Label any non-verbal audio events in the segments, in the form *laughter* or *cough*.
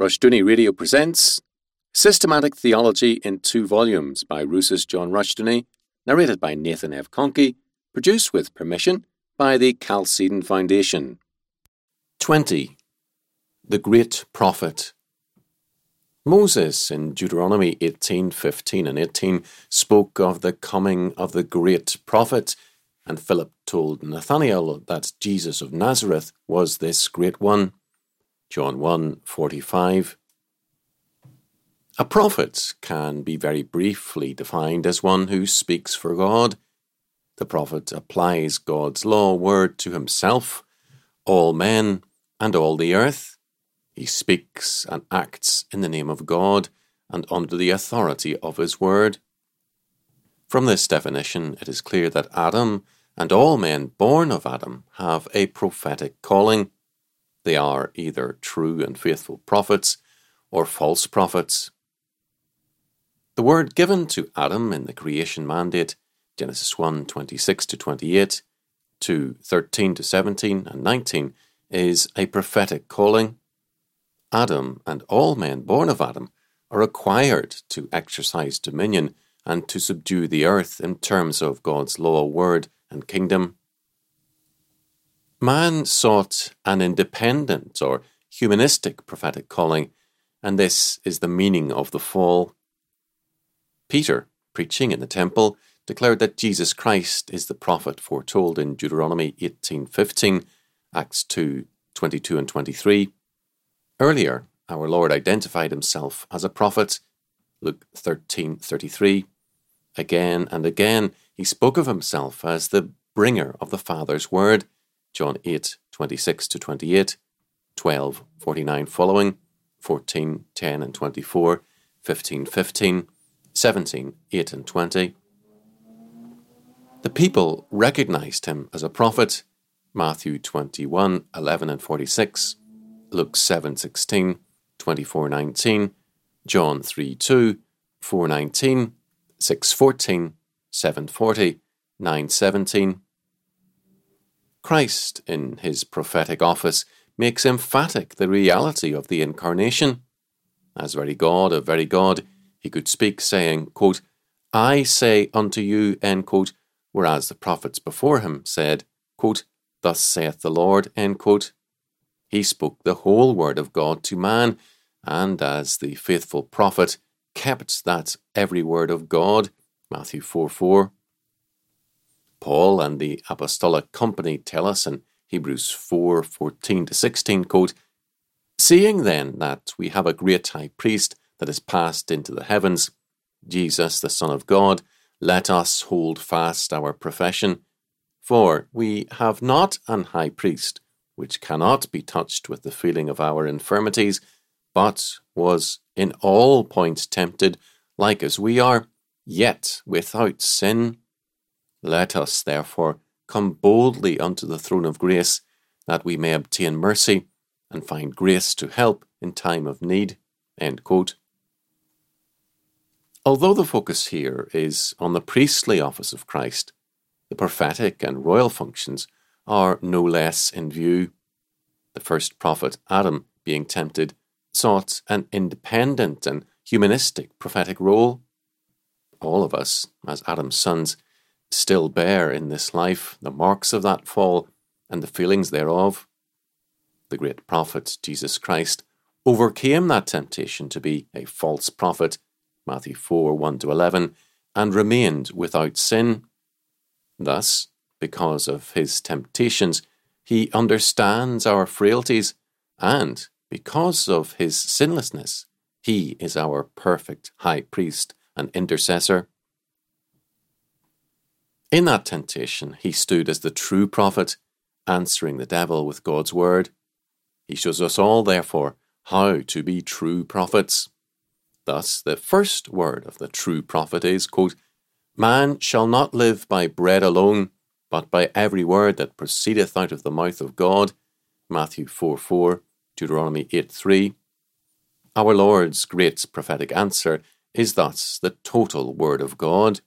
Rushdoony Radio presents Systematic Theology in Two Volumes by Rousas John Rushdoony, narrated by Nathan F. Conkey, produced with permission by the Chalcedon Foundation. 20. The Great Prophet Moses in Deuteronomy 18, 15 and 18 spoke of the coming of the great prophet, and Philip told Nathanael that Jesus of Nazareth was this great one. John 1 45. A prophet can be very briefly defined as one who speaks for God. The prophet applies God's law word to himself, all men, and all the earth. He speaks and acts in the name of God and under the authority of his word. From this definition, it is clear that Adam and all men born of Adam have a prophetic calling. They are either true and faithful prophets or false prophets. The word given to Adam in the creation mandate, Genesis 1 26 to 28, to 13 to 17 and 19, is a prophetic calling. Adam and all men born of Adam are required to exercise dominion and to subdue the earth in terms of God's law, word, and kingdom. Man sought an independent or humanistic prophetic calling, and this is the meaning of the fall. Peter, preaching in the temple, declared that Jesus Christ is the prophet foretold in Deuteronomy 18:15, Acts 2:22 and 23. Earlier, our Lord identified himself as a prophet, Luke 13:33. Again and again, he spoke of himself as the bringer of the Father's word, John 8, 26 to 28, 12, 49 following, 14, 10 and 24, 15, 15, 17, 8 and 20. The people recognized him as a prophet, Matthew 21, 11 and 46, Luke 7, 16, 24, 19, John 3, 2, 4, 19, 6, 14, 7, 40, 9, 17, Christ, in his prophetic office, makes emphatic the reality of the incarnation. As very God of very God, he could speak, saying, quote, I say unto you, end quote, whereas the prophets before him said, quote, Thus saith the Lord, end quote. He spoke the whole word of God to man, and as the faithful prophet, kept that every word of God, Matthew 4 4. Paul and the Apostolic Company tell us in Hebrews 4 14 to 16, quote, Seeing then that we have a great high priest that is passed into the heavens, Jesus, the Son of God, let us hold fast our profession. For we have not an high priest which cannot be touched with the feeling of our infirmities, but was in all points tempted, like as we are, yet without sin. Let us, therefore, come boldly unto the throne of grace, that we may obtain mercy and find grace to help in time of need. Although the focus here is on the priestly office of Christ, the prophetic and royal functions are no less in view. The first prophet, Adam, being tempted, sought an independent and humanistic prophetic role. All of us, as Adam's sons, still bear in this life the marks of that fall and the feelings thereof. The great prophet, Jesus Christ, overcame that temptation to be a false prophet, Matthew 4 1 to 11, and remained without sin. Thus, because of his temptations, he understands our frailties, and because of his sinlessness, he is our perfect high priest and intercessor. In that temptation, he stood as the true prophet, answering the devil with God's word. He shows us all, therefore, how to be true prophets. Thus, the first word of the true prophet is, quote, Man shall not live by bread alone, but by every word that proceedeth out of the mouth of God. Matthew 4 4, Deuteronomy 8 3. Our Lord's great prophetic answer is thus the total Word of God.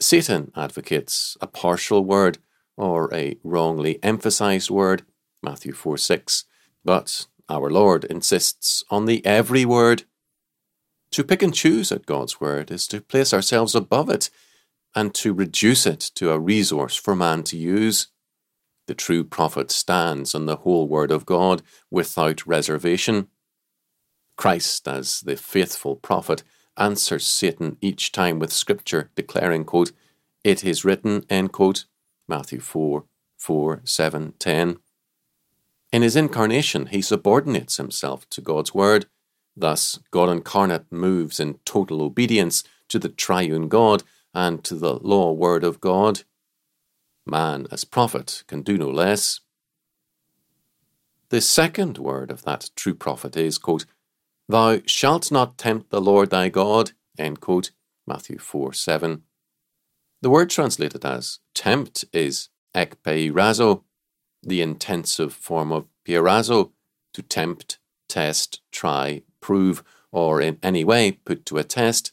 Satan advocates a partial word or a wrongly emphasized word, Matthew 4 6. But Our Lord insists on the every word. To pick and choose at God's word is to place ourselves above it and to reduce it to a resource for man to use. The true prophet stands on the whole word of God without reservation. Christ, as the faithful prophet, answers Satan each time with scripture, declaring, quote, It is written, end quote, Matthew 4, 4, 7, 10. In his incarnation, he subordinates himself to God's word. Thus, God incarnate moves in total obedience to the triune God and to the law word of God. Man, as prophet, can do no less. The second word of that true prophet is, quote, Thou shalt not tempt the Lord thy God, end quote, Matthew 4 7. The word translated as tempt is ekpeirazo, the intensive form of peirazo, to tempt, test, try, prove, or in any way put to a test.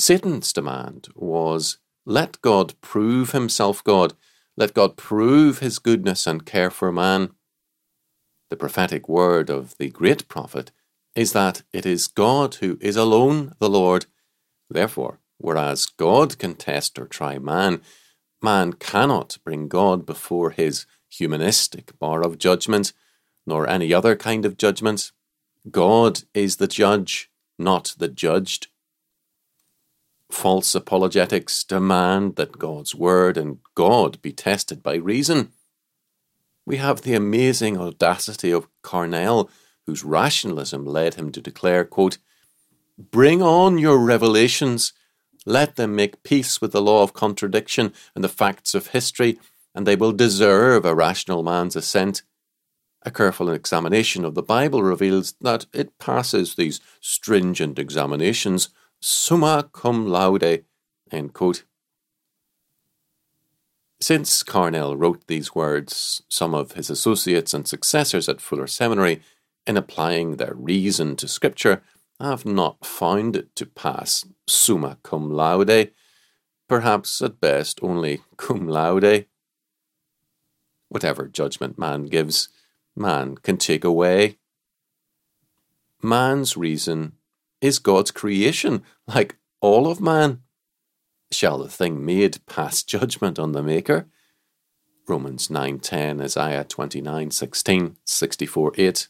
Satan's demand was let God prove himself God, let God prove his goodness and care for man. The prophetic word of the great prophet is that it is God who is alone the Lord. Therefore, whereas God can test or try man, man cannot bring God before his humanistic bar of judgment, nor any other kind of judgment. God is the judge, not the judged. False apologetics demand that God's word and God be tested by reason. We have the amazing audacity of Carnell, whose rationalism led him to declare, quote, Bring on your revelations. Let them make peace with the law of contradiction and the facts of history, and they will deserve a rational man's assent. A careful examination of the Bible reveals that it passes these stringent examinations summa cum laude. Since Carnell wrote these words, some of his associates and successors at Fuller Seminary, in applying their reason to Scripture, have not found it to pass summa cum laude, perhaps at best only cum laude. Whatever judgment man gives, man can take away. Man's reason is God's creation, like all of man. Shall the thing made pass *laughs* judgment on the Maker? Romans 9.10, Isaiah 29.16, 64.8.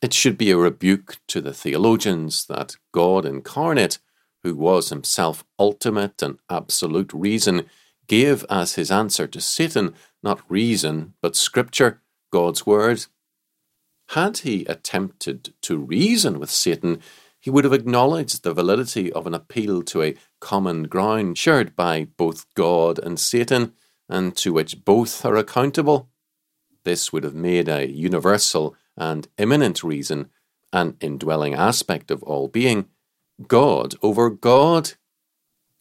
It should be a rebuke to the theologians that God incarnate, who was himself ultimate and absolute reason, gave as his answer to Satan not reason, but Scripture, God's Word. Had he attempted to reason with Satan, he would have acknowledged the validity of an appeal to a common ground shared by both God and Satan, and to which both are accountable. This would have made a universal and immanent reason an indwelling aspect of all being, God over God.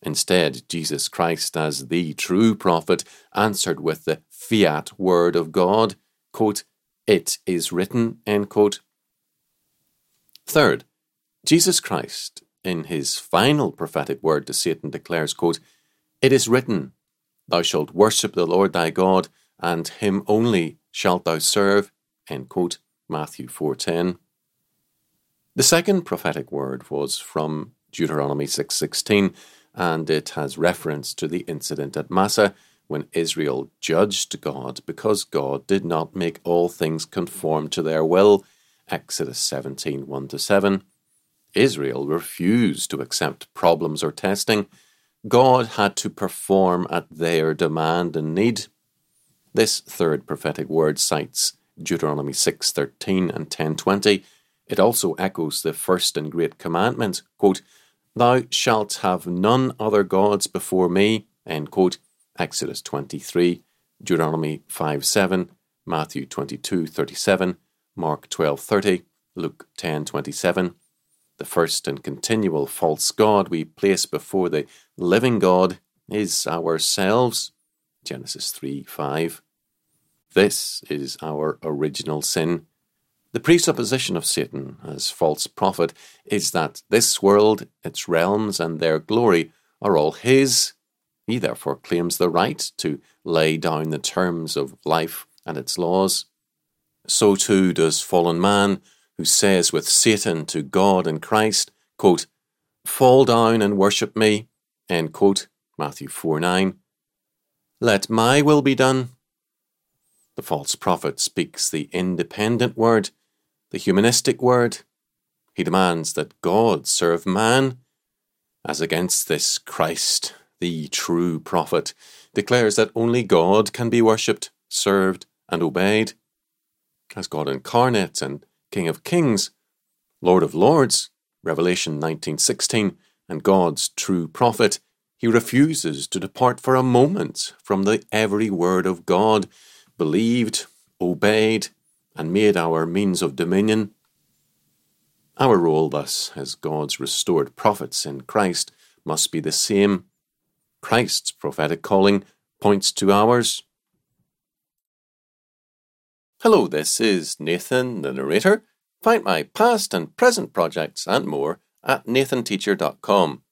Instead, Jesus Christ, as the true prophet, answered with the fiat word of God, quote, It is written, end quote. Third, Jesus Christ, in his final prophetic word to Satan, declares, quote, It is written, Thou shalt worship the Lord thy God, and him only shalt thou serve, end quote, Matthew 4.10. The second prophetic word was from Deuteronomy 6.16, and it has reference to the incident at Massah, when Israel judged God because God did not make all things conform to their will. Exodus 17 1 7. Israel refused to accept problems or testing. God had to perform at their demand and need. This third prophetic word cites Deuteronomy 6:13 and 10:20. It also echoes the first and great commandment, quote, Thou shalt have none other gods before me, end quote, Exodus 23, Deuteronomy 5 7, Matthew 22:37, Mark 12:30, Luke 10 27. The first and continual false God we place before the living God is ourselves. Genesis 3 5. This is our original sin. The presupposition of Satan as false prophet is that this world, its realms, and their glory are all his. He therefore claims the right to lay down the terms of life and its laws. so too does fallen man, who says with Satan to God and Christ, quote, Fall down and worship me, end quote, Matthew 4 9. Let my will be done. The false prophet speaks the independent word, the humanistic word. He demands that God serve man. As against this, Christ, the true prophet, declares that only God can be worshipped, served, and obeyed. As God incarnate and King of Kings, Lord of Lords, Revelation 19:16, and God's true prophet, he refuses to depart for a moment from the every word of God, believed, obeyed, and made our means of dominion. Our role, thus, as God's restored prophets in Christ, must be the same. Christ's prophetic calling points to ours. Hello, this is Nathan, the narrator. Find my past and present projects and more at nathanteacher.com.